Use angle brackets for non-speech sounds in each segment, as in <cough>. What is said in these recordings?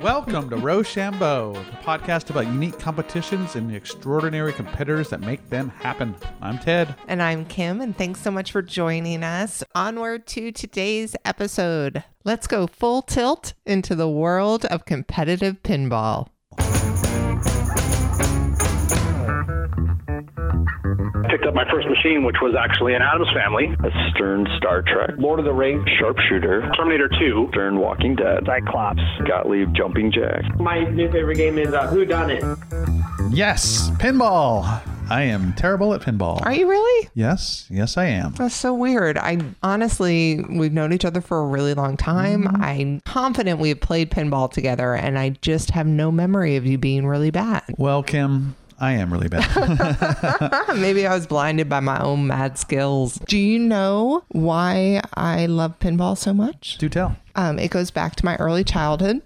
Welcome to Rochambeau, the podcast about unique competitions and the extraordinary competitors that make them happen. I'm Ted. And I'm Kim, and thanks so much for joining us. Onward to today's episode. Let's go full tilt into the world of competitive pinball. Picked up my first machine, which was actually an Addams Family, a Stern Star Trek, Lord of the Rings, Sharpshooter, Terminator 2, Stern Walking Dead, Cyclops, Gottlieb Jumping Jack. My new favorite game is uh, Who Dunnit. Yes, pinball. I am terrible at pinball. Are you really? Yes, yes, I am. That's so weird. I honestly, we've known each other for a really long time. I'm confident we have played pinball together, and I just have no memory of you being really bad. Well, Kim, I am really bad. <laughs> Maybe I was blinded by my own mad skills. Do you know why I love pinball so much? Do tell. Um, it goes back to my early childhood.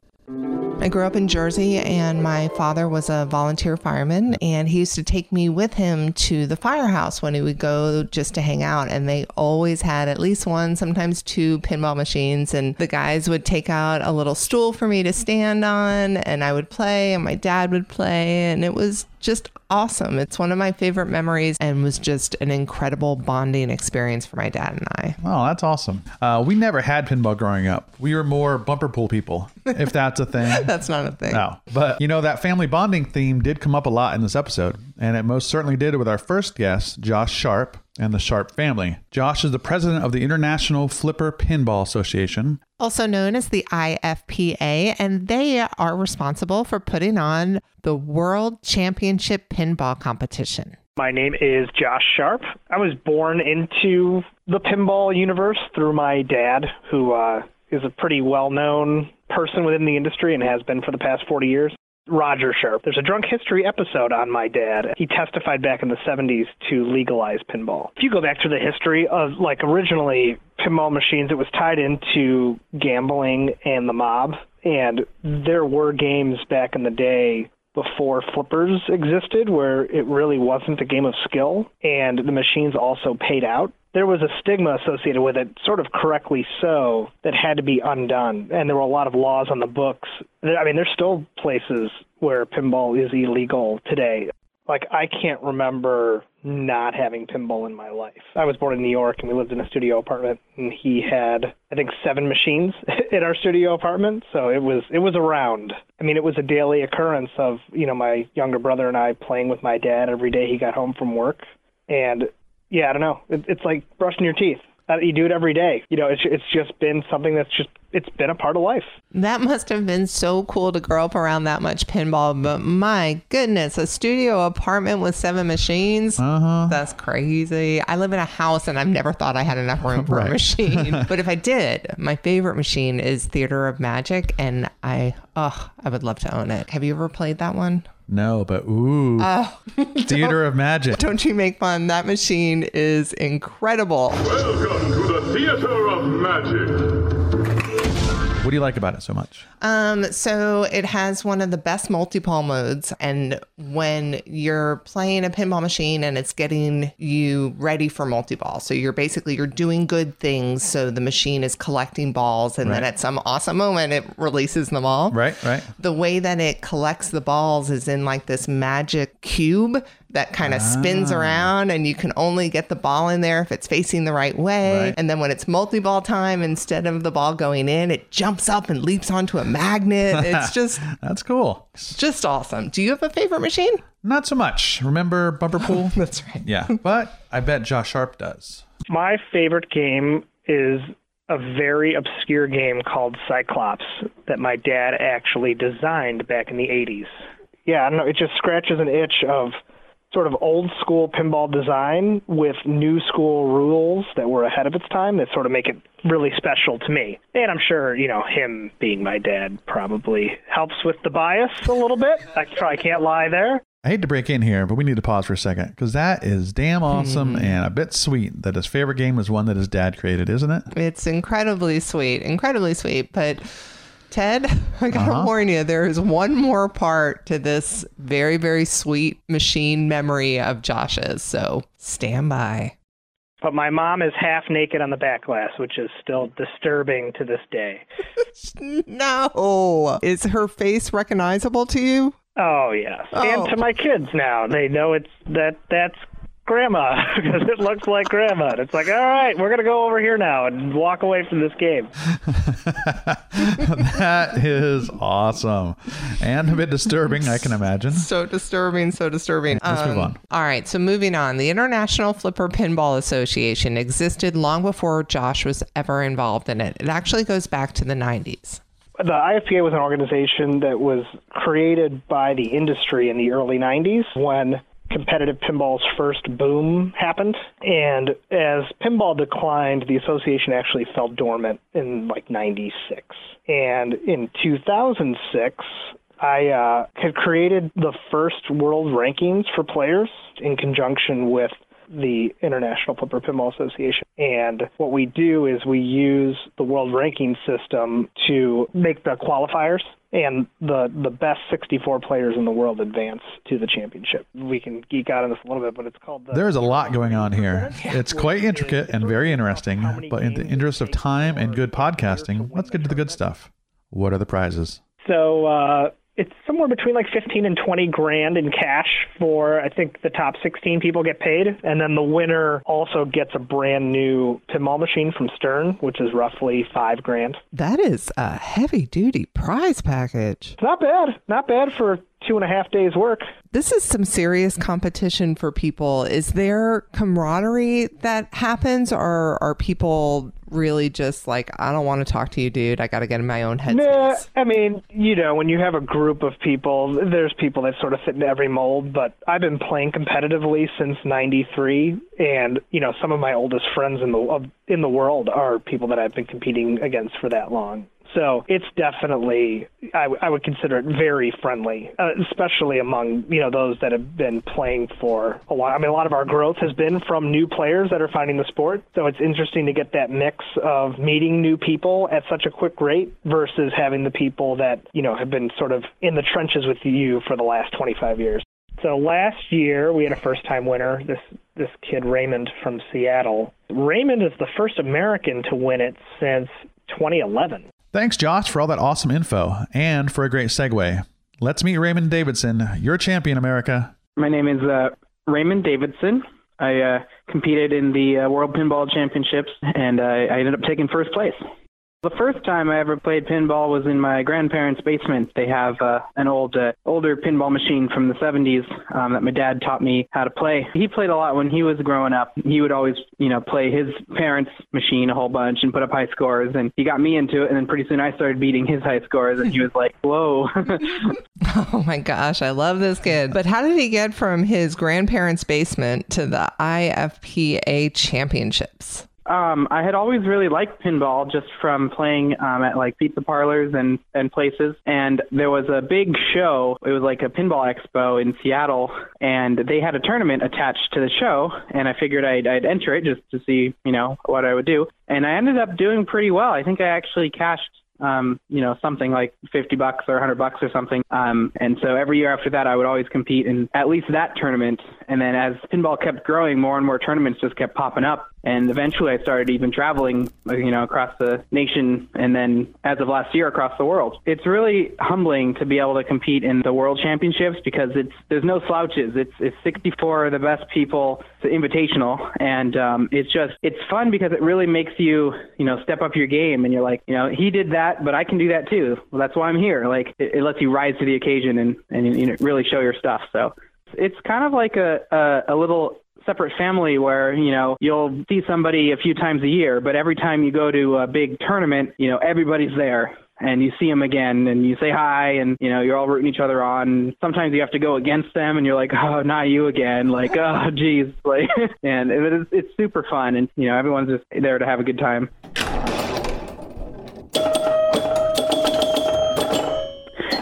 I grew up in Jersey, and my father was a volunteer fireman, and he used to take me with him to the firehouse when he would go just to hang out. And they always had at least one, sometimes two pinball machines. And the guys would take out a little stool for me to stand on, and I would play, and my dad would play, and it was just awesome. It's one of my favorite memories and was just an incredible bonding experience for my dad and I. Oh, that's awesome. Uh, we never had pinball growing up. We were more bumper pool people, if that's a thing. <laughs> That's not a thing. No, but you know that family bonding theme did come up a lot in this episode, and it most certainly did with our first guest, Josh Sharpe, and the Sharpe family. Josh is the president of the International Flipper Pinball Association. also known as the IFPA, and they are responsible for putting on the World Championship Pinball Competition. My name is Josh Sharpe. I was born into the pinball universe through my dad, who uh, is a pretty well known person within the industry and has been for the past 40 years. Roger Sharpe. There's a drunk history episode on my dad. He testified back in the 70s to legalize pinball. If you go back to the history of like originally pinball machines, it was tied into gambling and the mob. And there were games back in the day before flippers existed where it really wasn't a game of skill and the machines also paid out. There was a stigma associated with it, sort of correctly so, that had to be undone. And there were a lot of laws on the books. I mean, there's still places where pinball is illegal today. Like, I can't remember not having pinball in my life. I was born in New York and we lived in a studio apartment and he had I think seven machines <laughs> in our studio apartment, so it was it was around. I mean, it was a daily occurrence of, you know, my younger brother and I playing with my dad every day he got home from work. And yeah, I don't know. It, it's like brushing your teeth. You do it every day. You know, it's it's just been something that's just it's been a part of life. That must have been so cool to grow up around that much pinball, but my goodness, a studio apartment with seven machines? Uh-huh. That's crazy. I live in a house and I've never thought I had enough room for Right. a machine. <laughs> but if I did, my favorite machine is Theater of Magic, and I, oh, I would love to own it. Have you ever played that one? No, but ooh, oh. <laughs> Theater of Magic. Don't you make fun? That machine is incredible. Welcome to the Theater of Magic. What do you like about it so much? Um, so it has one of the best multi-ball modes, and when you're playing a pinball machine and it's getting you ready for multi-ball, so you're basically you're doing good things. So the machine is collecting balls, and then at some awesome moment, it releases them all. Right, right. The way that it collects the balls is in like this magic cube that kind of spins Ah. around, and you can only get the ball in there if it's facing the right way. Right. And then when it's multi ball time, instead of the ball going in, it jumps up and leaps onto a magnet. <laughs> It's just That's cool. just awesome. Do you have a favorite machine? Not so much. Remember Bumper Pool? <laughs> That's right. yeah, but I bet Josh Sharpe does. My favorite game is a very obscure game called Cyclops that my dad actually designed back in the 80s. Yeah, I don't know. It just scratches an itch of sort of old school pinball design with new school rules that were ahead of its time that sort of make it really special to me. And I'm sure, you know, him being my dad probably helps with the bias a little bit. I probably can't lie there. I hate to break in here, but we need to pause for a second because that is damn awesome hmm. and a bit sweet that his favorite game is one that his dad created, isn't it? It's incredibly sweet, incredibly sweet. But Ted, <laughs> I gotta Uh-huh. warn you, there is one more part to this very, very sweet machine memory of Josh's. So stand by. But my mom is half naked on the back glass, which is still disturbing to this day. <laughs> No. Is her face recognizable to you? Oh yes, Oh. and to my kids now, they know it's that that's grandma <laughs> because it looks like grandma. And it's like, all right, we're gonna go over here now and walk away from this game. <laughs> that is awesome and a bit disturbing, I can imagine. So disturbing, so disturbing. Let's move Um, on. All right, so moving on. The International Flipper Pinball Association existed long before Josh was ever involved in it. It actually goes back to the 90s. The IFPA was an organization that was created by the industry in the early 90s when competitive pinball's first boom happened. And as pinball declined, the association actually fell dormant in like 96. And in 2006, I uh, had created the first world rankings for players in conjunction with the International Flipper Pinball Association. And what we do is we use the world ranking system to make the qualifiers and the the best 64 players in the world advance to the championship. We can geek out on this a little bit, but it's called the There's a lot going on here. It's quite intricate and very interesting, but in the interest of time and good podcasting, let's get to the good stuff. What are the prizes? So uh, it's somewhere between like 15 and 20 grand in cash for I think the top 16 people get paid, and then the winner also gets a brand new pinball machine from Stern, which is roughly five grand. That is a heavy duty prize package. It's not bad, not bad for two and a half days work. This is some serious competition for people. Is there camaraderie that happens, or are people really just like, I don't want to talk to you, dude. I got to get in my own Nah, headspace? I mean, you know, when you have a group of people, there's people that sort of fit into every mold, but I've been playing competitively since 93 and, you know, some of my oldest friends in the in the world are people that I've been competing against for that long. So it's definitely, I, w- I would consider it very friendly, uh, especially among, you know, those that have been playing for a while. I mean, a lot of our growth has been from new players that are finding the sport. So it's interesting to get that mix of meeting new people at such a quick rate versus having the people that, you know, have been sort of in the trenches with you for the last 25 years. So last year we had a first time winner, this this kid Raymond from Seattle. Raymond is the first American to win it since 2011. Thanks, Josh, for all that awesome info and for a great segue. Let's meet Raymond Davidson, your champion, America. My name is uh, Raymond Davidson. I uh, competed in the uh, World Pinball Championships, and I, I ended up taking first place. The first time I ever played pinball was in my grandparents' basement. They have uh, an old, uh, older pinball machine from the 70s um, that my dad taught me how to play. He played a lot when he was growing up. He would always, you know, play his parents' machine a whole bunch and put up high scores. And he got me into it, and then pretty soon I started beating his high scores, and he was like, "Whoa!" <laughs> <laughs> Oh my gosh, I love this kid. But how did he get from his grandparents' basement to the IFPA championships? Um, I had always really liked pinball just from playing um, at like pizza parlors and, and places. And there was a big show. It was like a pinball expo in Seattle, and they had a tournament attached to the show. And I figured I'd, I'd enter it just to see, you know, what I would do. And I ended up doing pretty well. I think I actually cashed um, you know, something like 50 bucks or 100 bucks or something. Um, and so every year after that, I would always compete in at least that tournament. And then as pinball kept growing, more and more tournaments just kept popping up. And eventually I started even traveling, you know, across the nation and then as of last year across the world. It's really humbling to be able to compete in the world championships because it's, there's no slouches. It's, it's 64 of the best people. It's invitational. And, um, it's just, it's fun because it really makes you, you know, step up your game and you're like, you know, he did that, but I can do that too. Well, that's why I'm here. Like it, it lets you rise to the occasion and, and, you know, really show your stuff. So it's kind of like a, a, a little separate family where you know you'll see somebody a few times a year but every time you go to a big tournament you know everybody's there and you see them again and you say hi and you know you're all rooting each other on. Sometimes you have to go against them and you're like oh not you again. Like oh geez. <laughs> Like and it is, it's super fun and you know everyone's just there to have a good time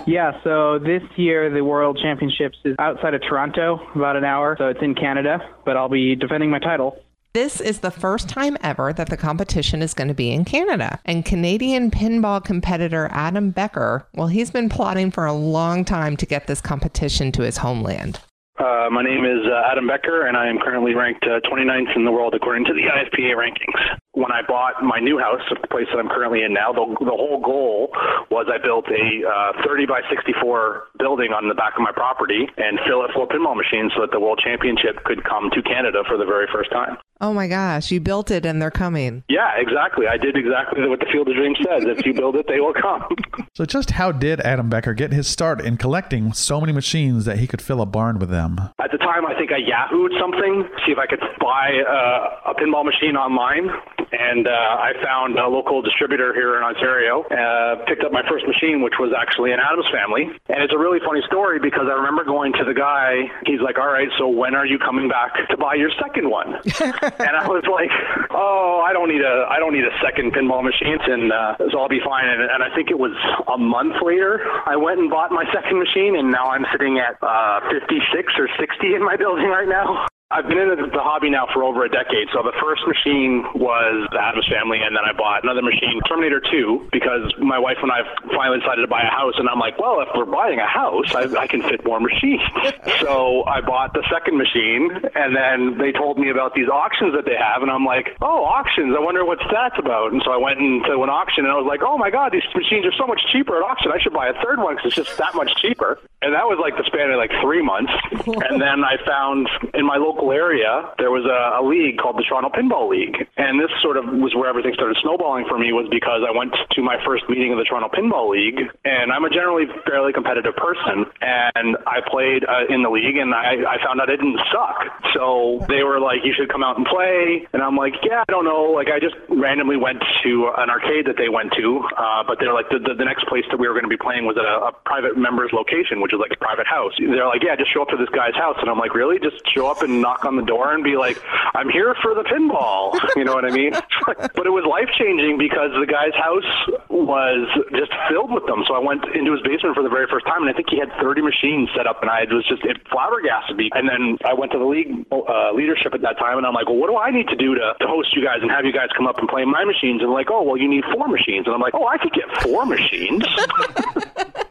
Yeah, so this year the World Championships is outside of Toronto, about an hour, so it's in Canada, but I'll be defending my title. This is the first time ever that the competition is going to be in Canada. And Canadian pinball competitor Adam Becker, well, he's been plotting for a long time to get this competition to his homeland. Uh, my name is uh, Adam Becker, and I am currently ranked uh, 29th in the world according to the IFPA rankings. When I bought my new house, the place that I'm currently in now, the, the whole goal was I built a uh, 30 by 64 building on the back of my property and fill it full of pinball machines so that the World Championship could come to Canada for the very first time. Oh my gosh, you built it and they're coming. Yeah, exactly. I did exactly what the Field of Dreams says. if you build it, they will come. <laughs> So, just how did Adam Becker get his start in collecting so many machines that he could fill a barn with them? At the time, I think I Yahooed something, see if I could buy uh, a pinball machine online. And uh, I found a local distributor here in Ontario, uh, picked up my first machine, which was actually an Addams family. And it's a really funny story because I remember going to the guy, he's like, All right, so when are you coming back to buy your second one? <laughs> and I was like, Oh, I don't need a I don't need a second pinball machine and uh, so I'll be fine. And, and I think it was a month later I went and bought my second machine and now I'm sitting at uh, 56 or 60 in my building right now. I've been in the hobby now for over a decade. So the first machine was the Addams Family, and then I bought another machine, Terminator 2, because my wife and I finally decided to buy a house, and I'm like, well, if we're buying a house, I, I can fit more machines. <laughs> so I bought the second machine, and then they told me about these auctions that they have, and I'm like, oh, auctions. I wonder what that's about. And so I went into an auction, and I was like, oh my god, these machines are so much cheaper at auction. I should buy a third one because it's just that much cheaper. And that was like the span of like three months. <laughs> and then I found in my local area there was a, a league called the Toronto Pinball League, and this sort of was where everything started snowballing for me. Was because I went to my first meeting of the Toronto Pinball League, and I'm a generally fairly competitive person, and I played uh, in the league, and I, I found out I didn't suck. So they were like, "You should come out and play," and I'm like, "Yeah, I don't know." Like I just randomly went to an arcade that they went to, uh, but they're like the, the the next place that we were going to be playing was at a, a private member's location, which is like a private house. They're like, "Yeah, just show up to this guy's house," and I'm like, "Really? Just show up and knock on the door and be like, I'm here for the pinball." <laughs> You know what I mean? <laughs> but it was life changing because the guy's house was just filled with them. So I went into his basement for the very first time, and I think he had 30 machines set up, and I was just it flabbergasted me. And then I went to the league uh, leadership at that time, and I'm like, well, what do I need to do to, to host you guys and have you guys come up and play my machines? And like, oh, well, you need four machines, and I'm like, oh, I could get four machines. <laughs>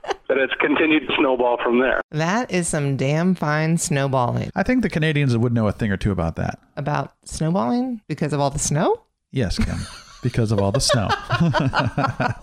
and it's continued to snowball from there. That is some damn fine snowballing. I think the Canadians would know a thing or two about that. About snowballing because of all the snow? Yes, Kim. because of all the snow.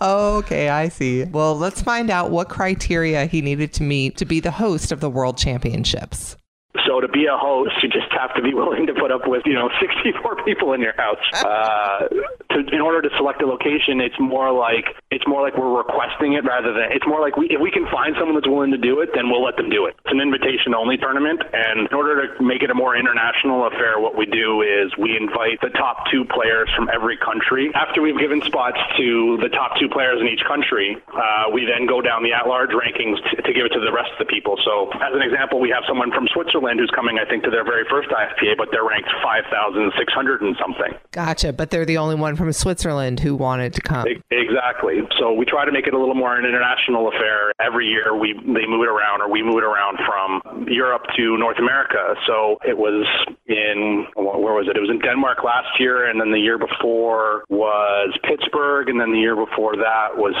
<laughs> <laughs> okay, I see. Well, let's find out what criteria he needed to meet to be the host of the World Championships. So to be a host, you just have to be <laughs> willing to put up with, you know, <laughs> 64 people in your house. Uh, to, in order to select a location, it's more like it's more like we're requesting it rather than it's more like we, if we can find someone that's willing to do it, then we'll let them do it. It's an invitation only tournament, and in order to make it a more international affair, what we do is we invite the top two players from every country. After we've given spots to the top two players in each country, uh, we then go down the at-large rankings to, to give it to the rest of the people. So, as an example, we have someone from Switzerland who's coming, I think, to their very first IFPA, but they're ranked 5,600 and something. Gotcha. But they're the only one from Switzerland who wanted to come. Exactly. So we try to make it a little more an international affair. Every year we they move it around, or we move it around from Europe to North America. So it was in where was it? It was in Denmark last year, and then the year before was Pittsburgh, and then the year before that was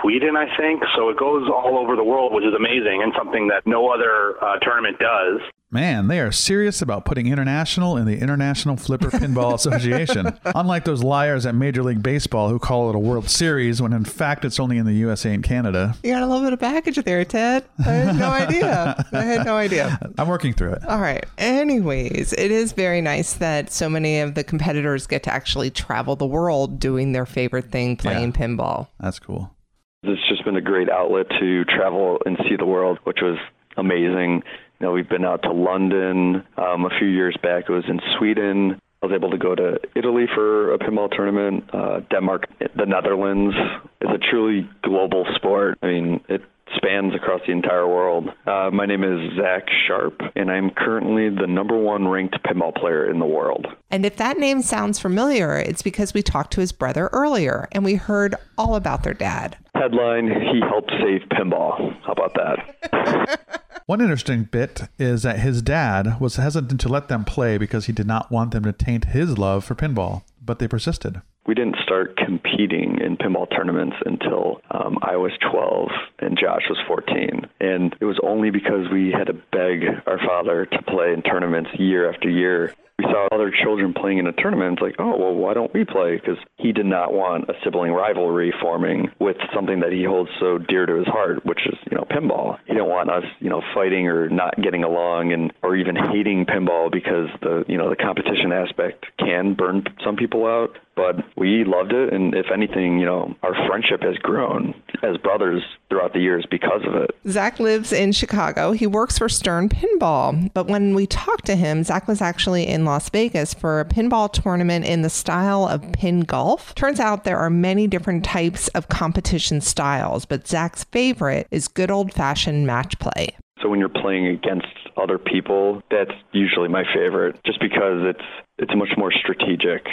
Sweden, I think. So it goes all over the world, which is amazing and something that no other uh, tournament does. Man, they are serious about putting international in the International Flipper Pinball Association. <laughs> Unlike those liars at Major League Baseball who call it a World Series when in fact it's only in the USA and Canada. You got a little bit of package there, Ted. I had no <laughs> idea. I had no idea. I'm working through it. All right. Anyways, it is very nice that so many of the competitors get to actually travel the world doing their favorite thing, playing Yeah. pinball. That's cool. It's just been a great outlet to travel and see the world, which was amazing. You know, we've been out to London um, a few years back. It was in Sweden. I was able to go to Italy for a pinball tournament, uh, Denmark, the Netherlands. It's a truly global sport. I mean, it spans across the entire world. Uh, my name is Zach Sharpe, and I'm currently the number one ranked pinball player in the world. And if that name sounds familiar, it's because we talked to his brother earlier and we heard all about their dad. Headline: He helped save pinball. How about that? <laughs> One interesting bit is that his dad was hesitant to let them play because he did not want them to taint his love for pinball, but they persisted. we didn't start competing in pinball tournaments until um, I was 12 and Josh was 14. And it was only because we had to beg our father to play in tournaments year after year we saw other children playing in a tournament. It's like, oh, well, why don't we play? Because he did not want a sibling rivalry forming with something that he holds so dear to his heart, which is, you know, pinball. He didn't want us, you know, fighting or not getting along and or even hating pinball because the, you know, the competition aspect can burn some people out but we loved it. And if anything, you know, our friendship has grown as brothers throughout the years because of it. Zach lives in Chicago. He works for Stern Pinball. But when we talked to him, Zach was actually in Las Vegas for a pinball tournament in the style of pin golf. Turns out there are many different types of competition styles, but Zach's favorite is good old fashioned match play. So when you're playing against other people, that's usually my favorite just because it's it's much more strategic.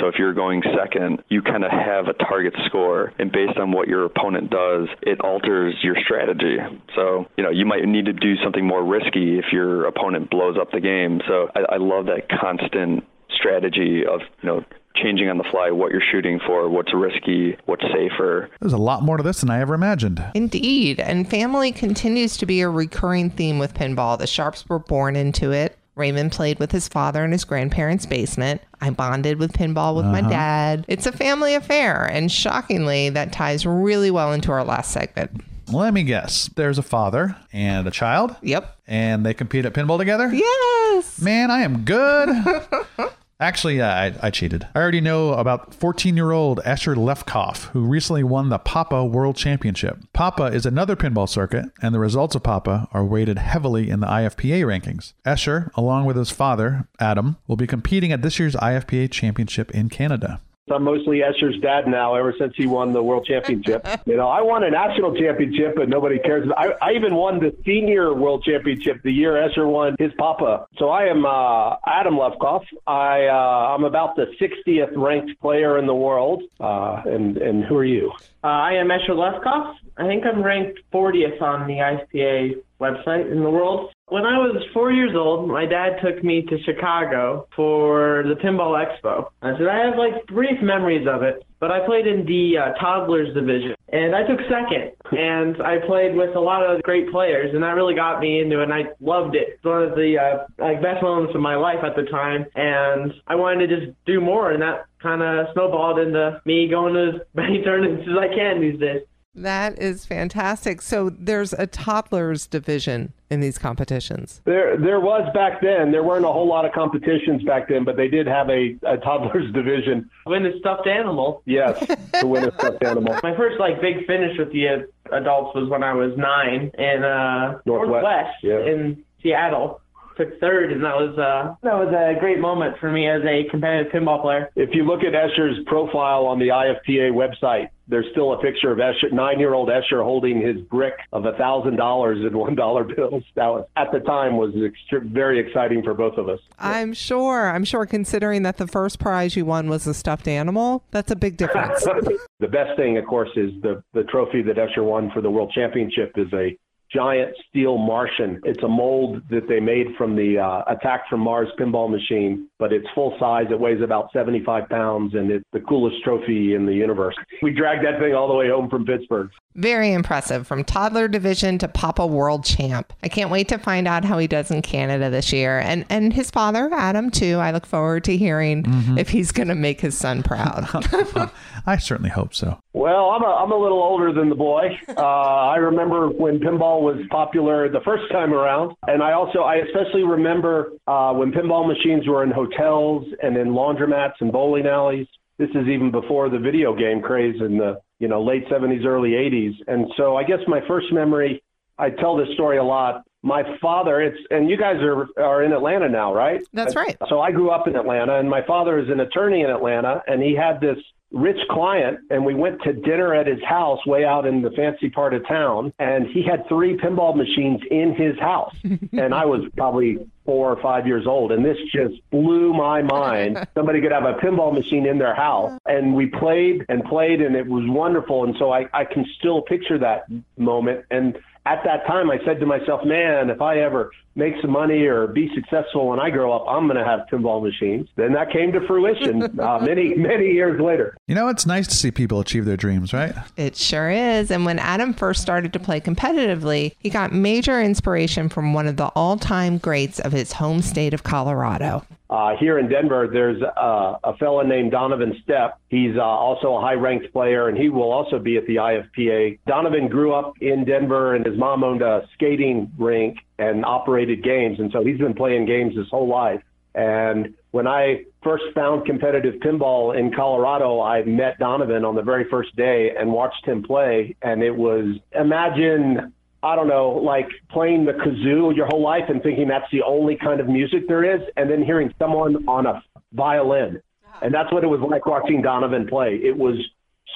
So if you're going second, you kind of have a target score, and based on what your opponent does, it alters your strategy. So you know you might need to do something more risky if your opponent blows up the game. So I, I love that constant strategy of you know changing on the fly what you're shooting for, what's risky, what's safer. There's a lot more to this than I ever imagined. Indeed. And family continues to be a recurring theme with pinball. The Sharpes were born into it. Raymond played with his father in his grandparents' basement. I bonded with pinball with my uh-huh. dad. It's a family affair, and shockingly, that ties really well into our last segment. Let me guess. There's a father and a child, Yep. and they compete at pinball together? Yes. Man, I am good. <laughs> Actually, I, I cheated. I already know about 14 year old Escher Lefkoff, who recently won the Papa World Championship. Papa is another pinball circuit, and the results of Papa are weighted heavily in the IFPA rankings. Escher, along with his father, Adam, will be competing at this year's IFPA Championship in Canada. I'm mostly Escher's dad now ever since he won the world championship. <laughs> you know, I won a national championship, but nobody cares. I, I even won the senior world championship the year Escher won his papa. So I am uh, Adam Lefkoff. I, uh, I'm about the 60th ranked player in the world. Uh, and, and who are you? Uh, I am Escher Lefkoff. I think I'm ranked 40th on the IFPA website in the world. When I was four years old, my dad took me to Chicago for the Pinball Expo. I said I have like brief memories of it, but I played in the uh, toddlers division, and I took second. And I played with a lot of great players, and that really got me into it. And I loved it. It's one of the uh, like best moments of my life at the time, and I wanted to just do more, and that kind of snowballed into me going to as <laughs> many tournaments as I can these days. That is fantastic. So there's a toddlers division in these competitions. There, there was back then. There weren't a whole lot of competitions back then, but they did have a, a toddlers <laughs> division. Win a stuffed animal. Yes, to win a stuffed animal. <laughs> My first like big finish with the adults was when I was nine in uh, Northwest, Northwest yeah. in Seattle. Took third, and that was uh, that was a great moment for me as a competitive pinball player. If you look at Escher's profile on the IFPA website, there's still a picture of Escher, nine-year-old Escher holding his brick of a thousand dollars in one-dollar bills. That was at the time was extre- very exciting for both of us. I'm sure. I'm sure considering that the first prize you won was a stuffed animal, that's a big difference. <laughs> the best thing, of course, is the the trophy that Escher won for the World Championship is a giant steel Martian. It's a mold that they made from the uh, Attack from Mars pinball machine, but it's full size. It weighs about 75 pounds, and it's the coolest trophy in the universe. We dragged that thing all the way home from Pittsburgh. Very impressive from toddler division to Papa World Champ. I can't wait to find out how he does in Canada this year. And and his father, Adam, too. I look forward to hearing if he's going to make his son proud. <laughs> I certainly hope so. Well, I'm a, I'm a little older than the boy. Uh, I remember when pinball was popular the first time around. And I also, I especially remember uh, when pinball machines were in hotels and in laundromats and bowling alleys. This is even before the video game craze in the, you know, late 70s, early 80s. And so I guess my first memory, I tell this story a lot. My father, it's, and you guys are, are in Atlanta now, right? That's right. So I grew up in Atlanta, and my father is an attorney in Atlanta, and he had this rich client, and we went to dinner at his house way out in the fancy part of town, and he had three pinball machines in his house, <laughs> and I was probably four or five years old, and this just blew my mind. <laughs> Somebody could have a pinball machine in their house, and we played and played, and it was wonderful, and so I, I can still picture that moment, and at that time, I said to myself, man, if I ever make some money or be successful when I grow up, I'm going to have pinball machines. Then that came to fruition <laughs> uh, many, many years later. You know, it's nice to see people achieve their dreams, right? It sure is. And when Adam first started to play competitively, he got major inspiration from one of the all time greats of his home state of Colorado. Uh, here in Denver, there's uh, a fellow named Donovan Stepp. He's uh, also a high ranked player, and he will also be at the IFPA. Donovan grew up in Denver, and his mom owned a skating rink and operated games. And so he's been playing games his whole life. And when I first found competitive pinball in Colorado, I met Donovan on the very first day and watched him play. And it was imagine I don't know, like playing the kazoo your whole life and thinking that's the only kind of music there is, and then hearing someone on a violin. Uh-huh. And that's what it was like watching Donovan play. It was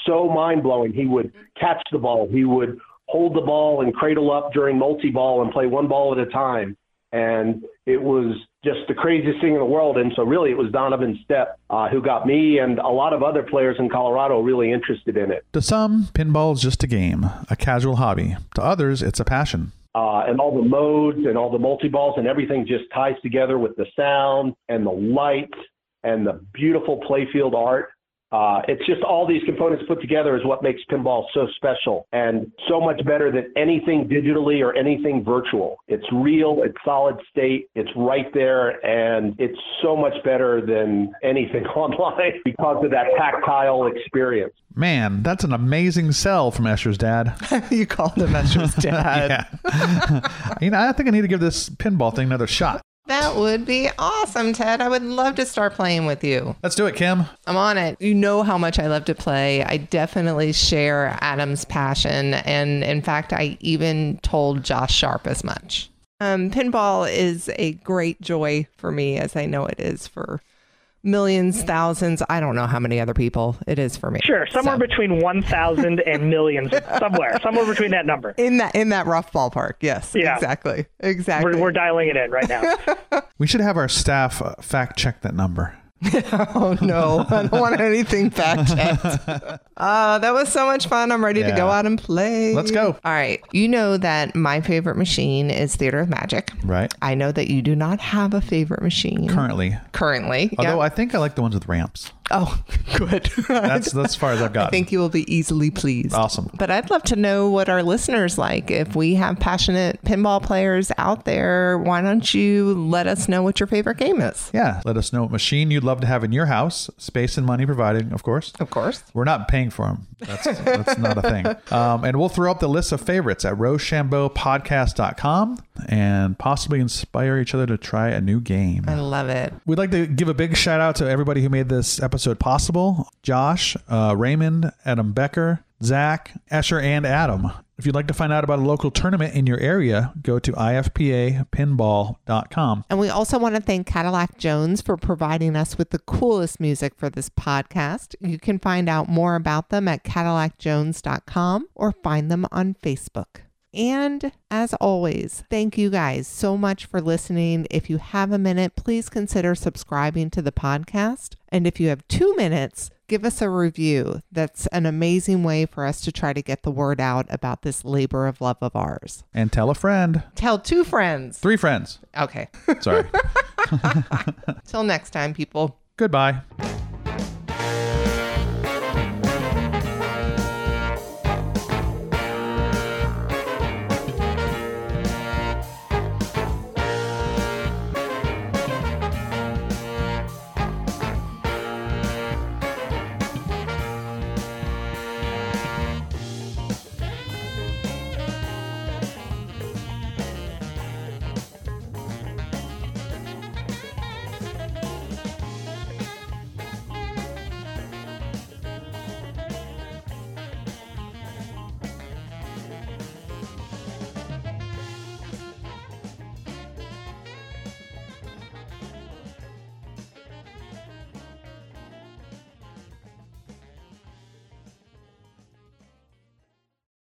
so mind blowing. He would catch the ball, he would hold the ball and cradle up during multi ball and play one ball at a time. And it was just the craziest thing in the world. And so, really, it was Donovan Stepp uh, who got me and a lot of other players in Colorado really interested in it. To some, pinball is just a game, a casual hobby. To others, it's a passion. Uh, and all the modes and all the multi balls and everything just ties together with the sound and the lights and the beautiful playfield art. Uh, it's just all these components put together is what makes pinball so special and so much better than anything digitally or anything virtual. It's real, it's solid state, it's right there, and it's so much better than anything <laughs> online because of that tactile experience. Man, that's an amazing sell from Escher's dad. <laughs> you called him Escher's <laughs> dad. yeah. you know, I think I need to give this pinball thing another shot. That would be awesome, Ted. I would love to start playing with you. Let's do it, Kim. I'm on it. You know how much I love to play. I definitely share Adam's passion. And in fact, I even told Josh Sharpe as much. Um, pinball is a great joy for me, as I know it is for millions, thousands. I don't know how many other people it is for me. Sure, somewhere so. between 1,000 and <laughs> millions, somewhere, somewhere between that number. In that in that rough ballpark, yes. Yeah. Exactly. Exactly. We're, we're dialing it in right now. <laughs> we should have our staff uh, fact check that number. <laughs> oh no, I don't want anything fact checked. Uh, that was so much fun. I'm ready yeah. to go out and play. Let's go. All right. You know that my favorite machine is Theater of Magic. Right. I know that you do not have a favorite machine. Currently. Currently. Although yep. I think I like the ones with ramps. Oh, <laughs> good. <laughs> that's that's as far as I've got. I think you will be easily pleased. Awesome. But I'd love to know what our listeners like. If we have passionate pinball players out there, why don't you let us know what your favorite game is? Yeah, let us know what machine you'd love to have in your house. Space and money provided, of course. Of course. We're not paying for them. That's that's not a thing. Um, and we'll throw up the list of favorites at rochambeaupodcast.com and possibly inspire each other to try a new game. I love it. We'd like to give a big shout out to everybody who made this episode possible Josh, uh, Raymond, Adam Becker, Zach, Escher, and Adam. If you'd like to find out about a local tournament in your area, go to ifpapinball.com. And we also want to thank Cadillac Jones for providing us with the coolest music for this podcast. You can find out more about them at cadillacjones.com or find them on Facebook. And as always, thank you guys so much for listening. If you have a minute, please consider subscribing to the podcast. And if you have two minutes, give us a review. That's an amazing way for us to try to get the word out about this labor of love of ours. And tell a friend. Tell two friends. Three friends. Okay. Sorry. <laughs> Till next time, people. Goodbye.